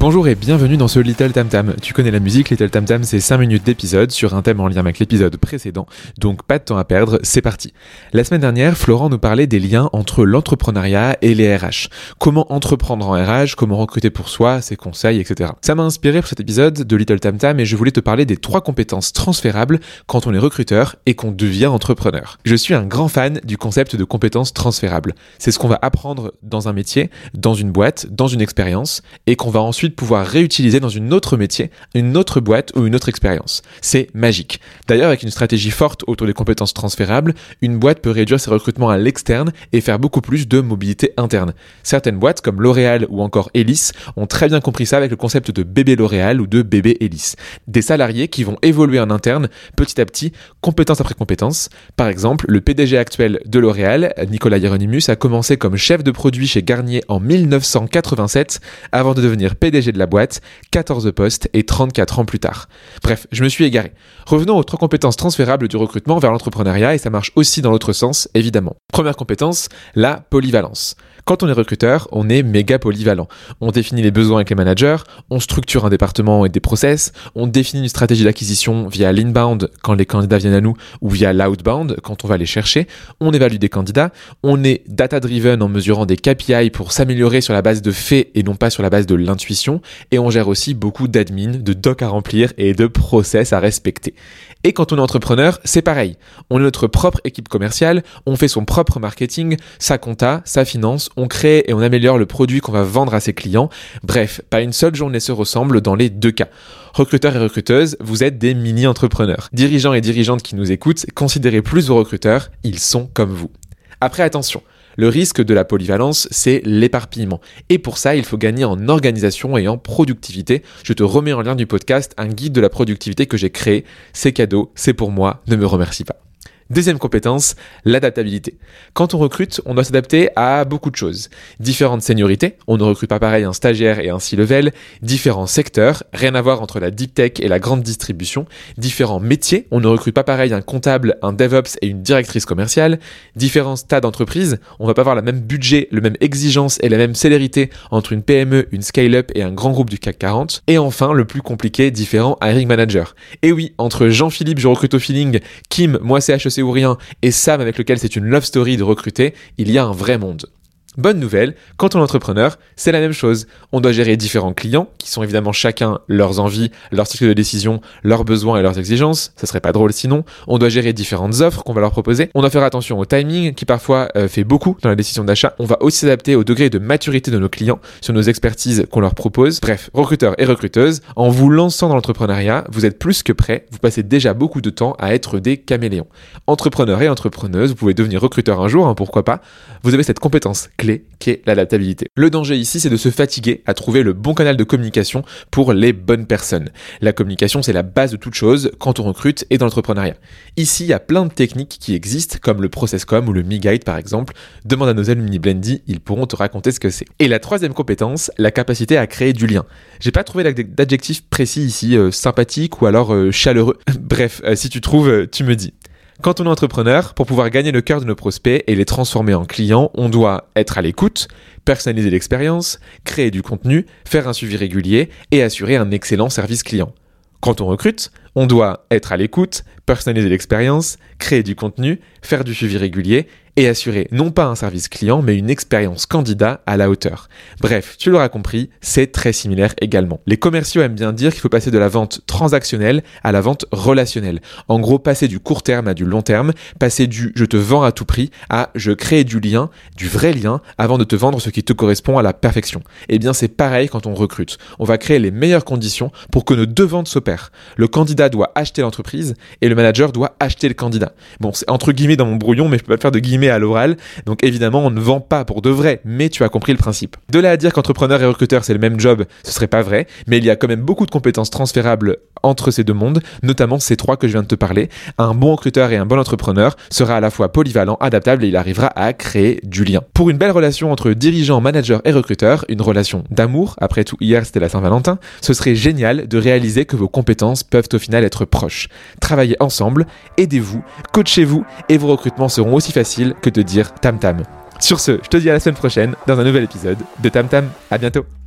Bonjour et bienvenue dans ce Little Tam Tam. Tu connais la musique, Little Tam Tam c'est 5 minutes d'épisode sur un thème en lien avec l'épisode précédent, donc pas de temps à perdre, c'est parti. La semaine dernière, Florent nous parlait des liens entre l'entrepreneuriat et les RH. Comment entreprendre en RH, comment recruter pour soi, ses conseils, etc. Ça m'a inspiré pour cet épisode de Little Tam Tam et je voulais te parler des trois compétences transférables quand on est recruteur et qu'on devient entrepreneur. Je suis un grand fan du concept de compétences transférables. C'est ce qu'on va apprendre dans un métier, dans une boîte, dans une expérience et qu'on va ensuite pouvoir réutiliser dans une autre métier, une autre boîte ou une autre expérience. C'est magique. D'ailleurs, avec une stratégie forte autour des compétences transférables, une boîte peut réduire ses recrutements à l'externe et faire beaucoup plus de mobilité interne. Certaines boîtes, comme L'Oréal ou encore Elis, ont très bien compris ça avec le concept de bébé L'Oréal ou de bébé Elis. Des salariés qui vont évoluer en interne petit à petit, compétence après compétence. Par exemple, le PDG actuel de L'Oréal, Nicolas Hieronymus, a commencé comme chef de produit chez Garnier en 1987 avant de devenir PDG de la boîte, 14 postes et 34 ans plus tard. Bref, je me suis égaré. Revenons aux trois compétences transférables du recrutement vers l'entrepreneuriat et ça marche aussi dans l'autre sens, évidemment. Première compétence, la polyvalence. Quand on est recruteur, on est méga polyvalent. On définit les besoins avec les managers, on structure un département et des process, on définit une stratégie d'acquisition via l'inbound quand les candidats viennent à nous ou via l'outbound quand on va les chercher, on évalue des candidats, on est data-driven en mesurant des KPI pour s'améliorer sur la base de faits et non pas sur la base de l'intuition, et on gère aussi beaucoup d'admin, de docs à remplir et de process à respecter. Et quand on est entrepreneur, c'est pareil. On est notre propre équipe commerciale, on fait son propre marketing, sa compta, sa finance, on crée et on améliore le produit qu'on va vendre à ses clients. Bref, pas une seule journée se ressemble dans les deux cas. Recruteurs et recruteuses, vous êtes des mini-entrepreneurs. Dirigeants et dirigeantes qui nous écoutent, considérez plus vos recruteurs, ils sont comme vous. Après, attention, le risque de la polyvalence, c'est l'éparpillement. Et pour ça, il faut gagner en organisation et en productivité. Je te remets en lien du podcast un guide de la productivité que j'ai créé. C'est cadeau, c'est pour moi, ne me remercie pas. Deuxième compétence, l'adaptabilité. Quand on recrute, on doit s'adapter à beaucoup de choses. Différentes seniorités, on ne recrute pas pareil un stagiaire et un C-level, différents secteurs, rien à voir entre la deep tech et la grande distribution, différents métiers, on ne recrute pas pareil un comptable, un DevOps et une directrice commerciale, différents stades d'entreprise, on va pas avoir la même budget, le même exigence et la même célérité entre une PME, une scale-up et un grand groupe du CAC 40, et enfin, le plus compliqué, différents hiring managers. Et oui, entre Jean-Philippe, je recrute au feeling, Kim, moi c'est HEC ou rien, et Sam avec lequel c'est une love story de recruter, il y a un vrai monde. Bonne nouvelle, quand on est entrepreneur, c'est la même chose. On doit gérer différents clients, qui sont évidemment chacun leurs envies, leurs cycles de décision, leurs besoins et leurs exigences. Ça serait pas drôle sinon. On doit gérer différentes offres qu'on va leur proposer. On doit faire attention au timing, qui parfois euh, fait beaucoup dans la décision d'achat. On va aussi s'adapter au degré de maturité de nos clients sur nos expertises qu'on leur propose. Bref, recruteurs et recruteuses, en vous lançant dans l'entrepreneuriat, vous êtes plus que prêts. Vous passez déjà beaucoup de temps à être des caméléons. Entrepreneurs et entrepreneuses, vous pouvez devenir recruteur un jour, hein, pourquoi pas. Vous avez cette compétence clé qui est l'adaptabilité. Le danger ici, c'est de se fatiguer à trouver le bon canal de communication pour les bonnes personnes. La communication, c'est la base de toute chose quand on recrute et dans l'entrepreneuriat. Ici, il y a plein de techniques qui existent, comme le ProcessCom ou le MiGuide par exemple. Demande à nos alumni Blendy, ils pourront te raconter ce que c'est. Et la troisième compétence, la capacité à créer du lien. J'ai pas trouvé d'adjectif précis ici, euh, sympathique ou alors euh, chaleureux. Bref, euh, si tu trouves, tu me dis. Quand on est entrepreneur, pour pouvoir gagner le cœur de nos prospects et les transformer en clients, on doit être à l'écoute, personnaliser l'expérience, créer du contenu, faire un suivi régulier et assurer un excellent service client. Quand on recrute, on doit être à l'écoute, personnaliser l'expérience, créer du contenu, faire du suivi régulier et assurer non pas un service client, mais une expérience candidat à la hauteur. Bref, tu l'auras compris, c'est très similaire également. Les commerciaux aiment bien dire qu'il faut passer de la vente transactionnelle à la vente relationnelle. En gros, passer du court terme à du long terme, passer du je te vends à tout prix à je crée du lien, du vrai lien, avant de te vendre ce qui te correspond à la perfection. Eh bien, c'est pareil quand on recrute. On va créer les meilleures conditions pour que nos deux ventes s'opèrent. Le candidat doit acheter l'entreprise et le manager doit acheter le candidat. Bon, c'est entre guillemets dans mon brouillon, mais je peux pas le faire de guillemets à l'oral. Donc évidemment, on ne vend pas pour de vrai, mais tu as compris le principe. De là à dire qu'entrepreneur et recruteur c'est le même job, ce serait pas vrai, mais il y a quand même beaucoup de compétences transférables entre ces deux mondes, notamment ces trois que je viens de te parler. Un bon recruteur et un bon entrepreneur sera à la fois polyvalent, adaptable et il arrivera à créer du lien. Pour une belle relation entre dirigeant, manager et recruteur, une relation d'amour, après tout hier c'était la Saint-Valentin, ce serait génial de réaliser que vos compétences peuvent au être proches. Travaillez ensemble, aidez-vous, coachez-vous et vos recrutements seront aussi faciles que de dire tam tam. Sur ce, je te dis à la semaine prochaine dans un nouvel épisode de Tam Tam. À bientôt.